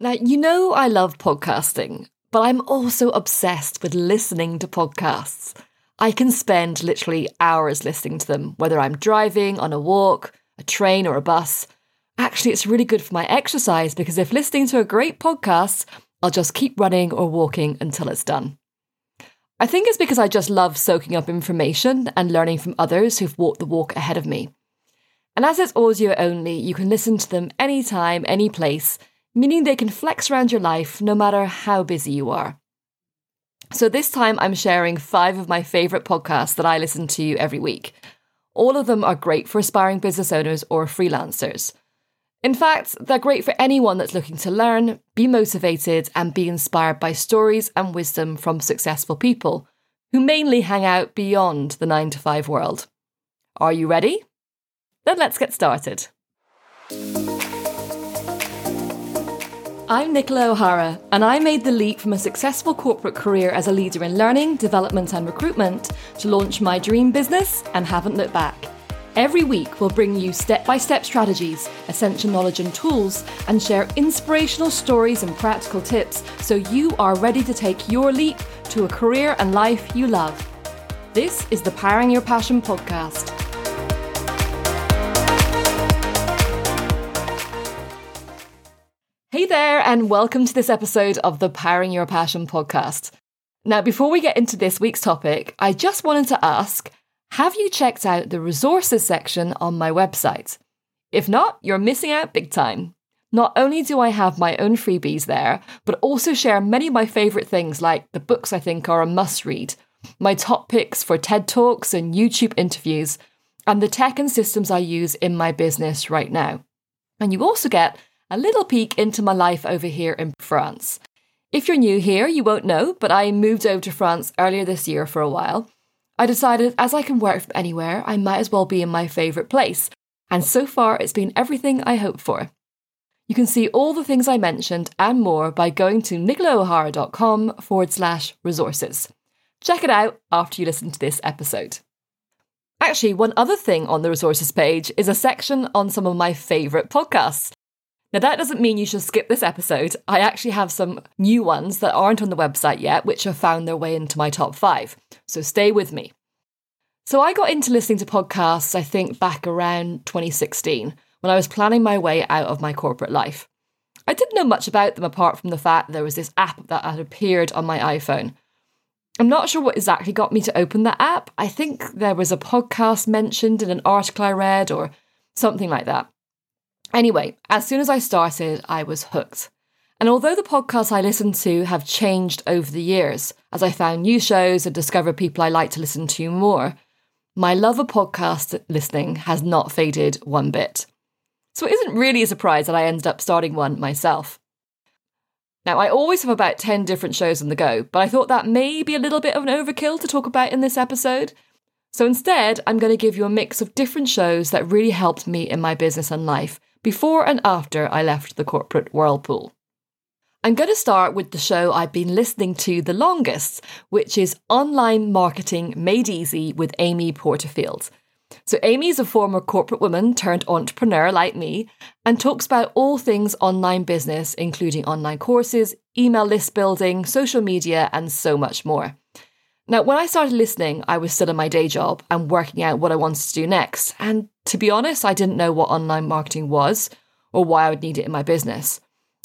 Now, you know I love podcasting, but I'm also obsessed with listening to podcasts. I can spend literally hours listening to them, whether I'm driving, on a walk, a train, or a bus. Actually, it's really good for my exercise because if listening to a great podcast, I'll just keep running or walking until it's done. I think it's because I just love soaking up information and learning from others who've walked the walk ahead of me. And as it's audio only, you can listen to them anytime, any place, meaning they can flex around your life no matter how busy you are. So this time I'm sharing five of my favourite podcasts that I listen to every week. All of them are great for aspiring business owners or freelancers. In fact, they're great for anyone that's looking to learn, be motivated, and be inspired by stories and wisdom from successful people who mainly hang out beyond the 9 to 5 world. Are you ready? Then let's get started. I'm Nicola O'Hara, and I made the leap from a successful corporate career as a leader in learning, development, and recruitment to launch my dream business and haven't looked back. Every week, we'll bring you step by step strategies, essential knowledge and tools, and share inspirational stories and practical tips so you are ready to take your leap to a career and life you love. This is the Powering Your Passion podcast. Hey there, and welcome to this episode of the Powering Your Passion podcast. Now, before we get into this week's topic, I just wanted to ask have you checked out the resources section on my website? If not, you're missing out big time. Not only do I have my own freebies there, but also share many of my favourite things like the books I think are a must read, my top picks for TED Talks and YouTube interviews, and the tech and systems I use in my business right now. And you also get a little peek into my life over here in France. If you're new here, you won't know, but I moved over to France earlier this year for a while. I decided as I can work from anywhere, I might as well be in my favourite place. And so far, it's been everything I hoped for. You can see all the things I mentioned and more by going to nicolaohara.com forward slash resources. Check it out after you listen to this episode. Actually, one other thing on the resources page is a section on some of my favourite podcasts. Now, that doesn't mean you should skip this episode. I actually have some new ones that aren't on the website yet, which have found their way into my top five. So stay with me. So, I got into listening to podcasts, I think, back around 2016 when I was planning my way out of my corporate life. I didn't know much about them apart from the fact there was this app that had appeared on my iPhone. I'm not sure what exactly got me to open that app. I think there was a podcast mentioned in an article I read or something like that. Anyway, as soon as I started, I was hooked. And although the podcasts I listen to have changed over the years, as I found new shows and discovered people I like to listen to more, my love of podcast listening has not faded one bit. So it isn't really a surprise that I ended up starting one myself. Now, I always have about 10 different shows on the go, but I thought that may be a little bit of an overkill to talk about in this episode. So instead, I'm going to give you a mix of different shows that really helped me in my business and life before and after I left the corporate whirlpool. I'm going to start with the show I've been listening to the longest, which is Online Marketing Made Easy with Amy Porterfield. So, Amy is a former corporate woman turned entrepreneur like me and talks about all things online business, including online courses, email list building, social media, and so much more. Now, when I started listening, I was still in my day job and working out what I wanted to do next. And to be honest, I didn't know what online marketing was or why I would need it in my business.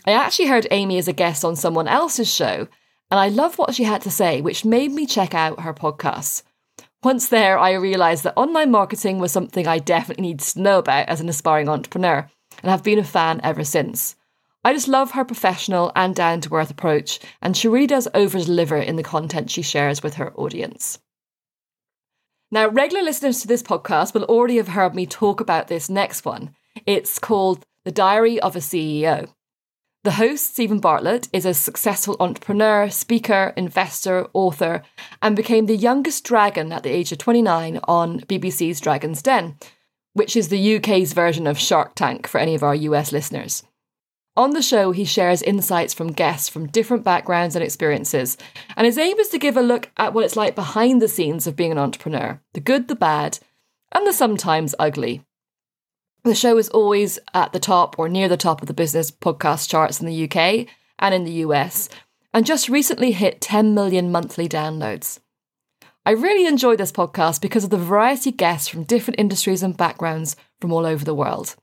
I actually heard Amy as a guest on someone else's show, and I loved what she had to say, which made me check out her podcast. Once there, I realised that online marketing was something I definitely needed to know about as an aspiring entrepreneur, and have been a fan ever since. I just love her professional and down to earth approach, and she really does over deliver in the content she shares with her audience. Now, regular listeners to this podcast will already have heard me talk about this next one. It's called The Diary of a CEO. The host, Stephen Bartlett, is a successful entrepreneur, speaker, investor, author, and became the youngest dragon at the age of 29 on BBC's Dragon's Den, which is the UK's version of Shark Tank for any of our US listeners. On the show, he shares insights from guests from different backgrounds and experiences, and his aim is to give a look at what it's like behind the scenes of being an entrepreneur the good, the bad, and the sometimes ugly. The show is always at the top or near the top of the business podcast charts in the UK and in the US, and just recently hit 10 million monthly downloads. I really enjoy this podcast because of the variety of guests from different industries and backgrounds from all over the world.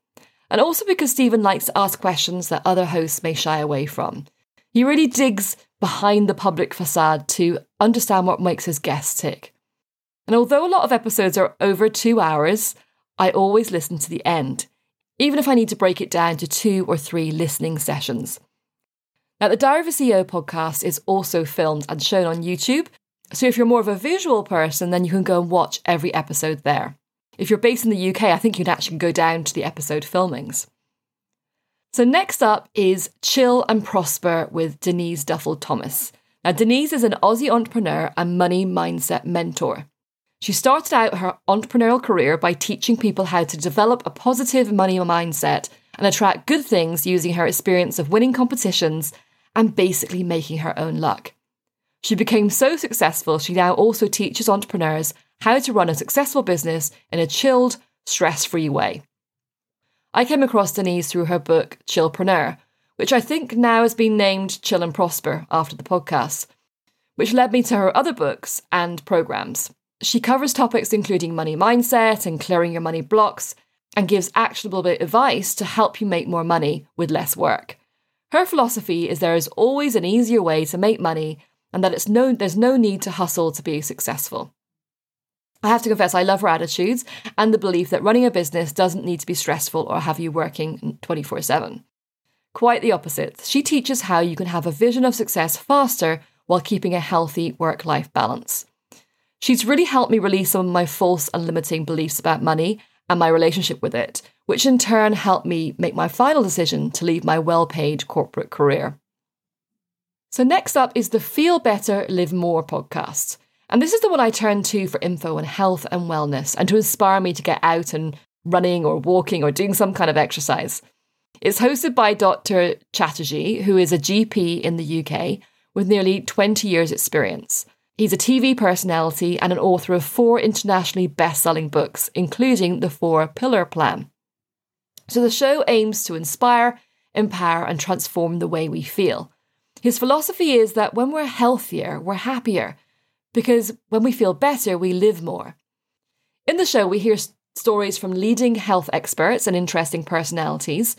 And also because Stephen likes to ask questions that other hosts may shy away from. He really digs behind the public facade to understand what makes his guests tick. And although a lot of episodes are over two hours, I always listen to the end, even if I need to break it down to two or three listening sessions. Now, the Diary of a CEO podcast is also filmed and shown on YouTube. So if you're more of a visual person, then you can go and watch every episode there. If you're based in the UK, I think you'd actually go down to the episode filmings. So next up is Chill and Prosper with Denise Duffield Thomas. Now, Denise is an Aussie entrepreneur and money mindset mentor. She started out her entrepreneurial career by teaching people how to develop a positive money mindset and attract good things using her experience of winning competitions and basically making her own luck. She became so successful, she now also teaches entrepreneurs how to run a successful business in a chilled, stress free way. I came across Denise through her book Chillpreneur, which I think now has been named Chill and Prosper after the podcast, which led me to her other books and programs. She covers topics including money mindset and clearing your money blocks, and gives actionable advice to help you make more money with less work. Her philosophy is there is always an easier way to make money and that it's no, there's no need to hustle to be successful. I have to confess, I love her attitudes and the belief that running a business doesn't need to be stressful or have you working 24 7. Quite the opposite. She teaches how you can have a vision of success faster while keeping a healthy work life balance. She's really helped me release some of my false and limiting beliefs about money and my relationship with it, which in turn helped me make my final decision to leave my well paid corporate career. So, next up is the Feel Better, Live More podcast. And this is the one I turn to for info on health and wellness and to inspire me to get out and running or walking or doing some kind of exercise. It's hosted by Dr. Chatterjee, who is a GP in the UK with nearly 20 years' experience. He's a TV personality and an author of four internationally best selling books, including the Four Pillar Plan. So the show aims to inspire, empower, and transform the way we feel. His philosophy is that when we're healthier, we're happier, because when we feel better, we live more. In the show, we hear stories from leading health experts and interesting personalities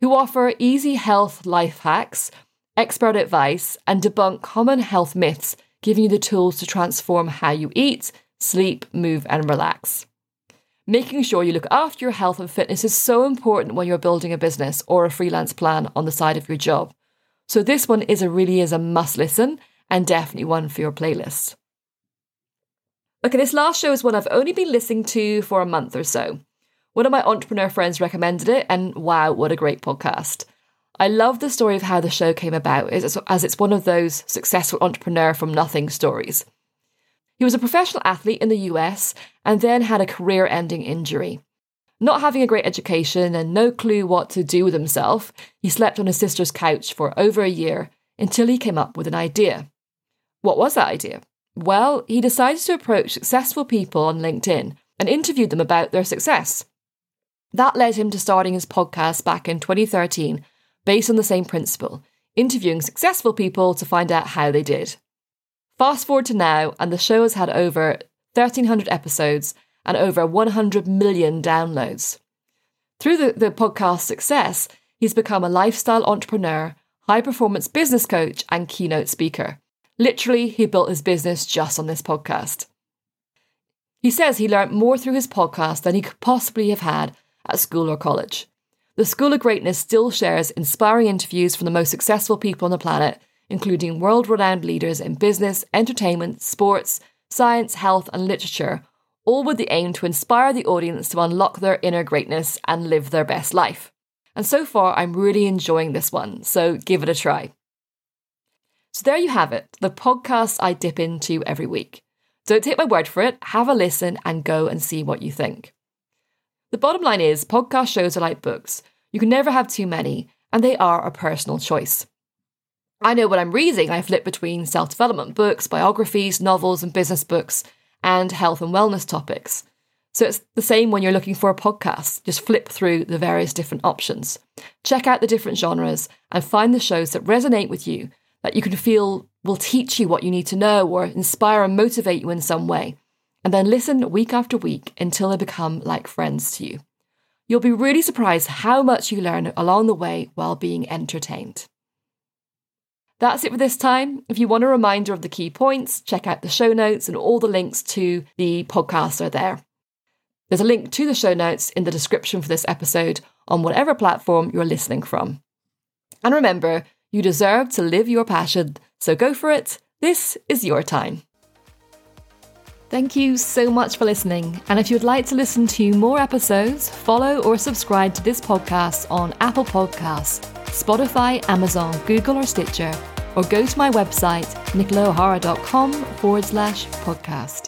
who offer easy health life hacks, expert advice, and debunk common health myths, giving you the tools to transform how you eat, sleep, move, and relax. Making sure you look after your health and fitness is so important when you're building a business or a freelance plan on the side of your job. So this one is a really is a must listen and definitely one for your playlist. Okay, this last show is one I've only been listening to for a month or so. One of my entrepreneur friends recommended it, and wow, what a great podcast. I love the story of how the show came about, as it's one of those successful entrepreneur from nothing stories. He was a professional athlete in the US and then had a career ending injury. Not having a great education and no clue what to do with himself, he slept on his sister's couch for over a year until he came up with an idea. What was that idea? Well, he decided to approach successful people on LinkedIn and interviewed them about their success. That led him to starting his podcast back in 2013, based on the same principle, interviewing successful people to find out how they did. Fast forward to now, and the show has had over 1,300 episodes and over 100 million downloads. Through the, the podcast's success, he's become a lifestyle entrepreneur, high performance business coach, and keynote speaker. Literally, he built his business just on this podcast. He says he learned more through his podcast than he could possibly have had at school or college. The School of Greatness still shares inspiring interviews from the most successful people on the planet, including world renowned leaders in business, entertainment, sports, science, health, and literature, all with the aim to inspire the audience to unlock their inner greatness and live their best life. And so far, I'm really enjoying this one, so give it a try. So there you have it, the podcast I dip into every week. Don't take my word for it, have a listen and go and see what you think. The bottom line is podcast shows are like books. You can never have too many, and they are a personal choice. I know when I'm reading, I flip between self development books, biographies, novels, and business books, and health and wellness topics. So it's the same when you're looking for a podcast. Just flip through the various different options. Check out the different genres and find the shows that resonate with you, that you can feel will teach you what you need to know or inspire and motivate you in some way. And then listen week after week until they become like friends to you. You'll be really surprised how much you learn along the way while being entertained. That's it for this time. If you want a reminder of the key points, check out the show notes and all the links to the podcast are there. There's a link to the show notes in the description for this episode on whatever platform you're listening from. And remember, you deserve to live your passion, so go for it. This is your time. Thank you so much for listening. And if you'd like to listen to more episodes, follow or subscribe to this podcast on Apple Podcasts, Spotify, Amazon, Google, or Stitcher, or go to my website, nicolaohara.com forward slash podcast.